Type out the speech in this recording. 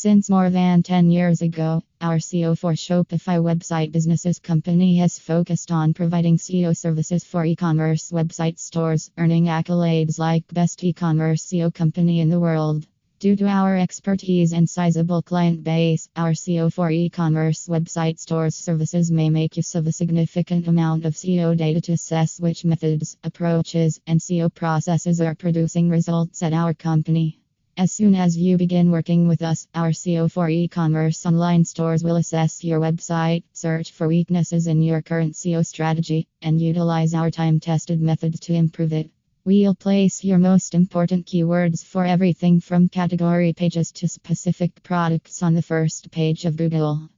Since more than 10 years ago, our SEO for Shopify website businesses company has focused on providing SEO services for e commerce website stores, earning accolades like Best E commerce SEO Company in the World. Due to our expertise and sizable client base, our SEO for e commerce website stores services may make use of a significant amount of SEO data to assess which methods, approaches, and SEO processes are producing results at our company. As soon as you begin working with us, our SEO for e commerce online stores will assess your website, search for weaknesses in your current SEO strategy, and utilize our time tested methods to improve it. We'll place your most important keywords for everything from category pages to specific products on the first page of Google.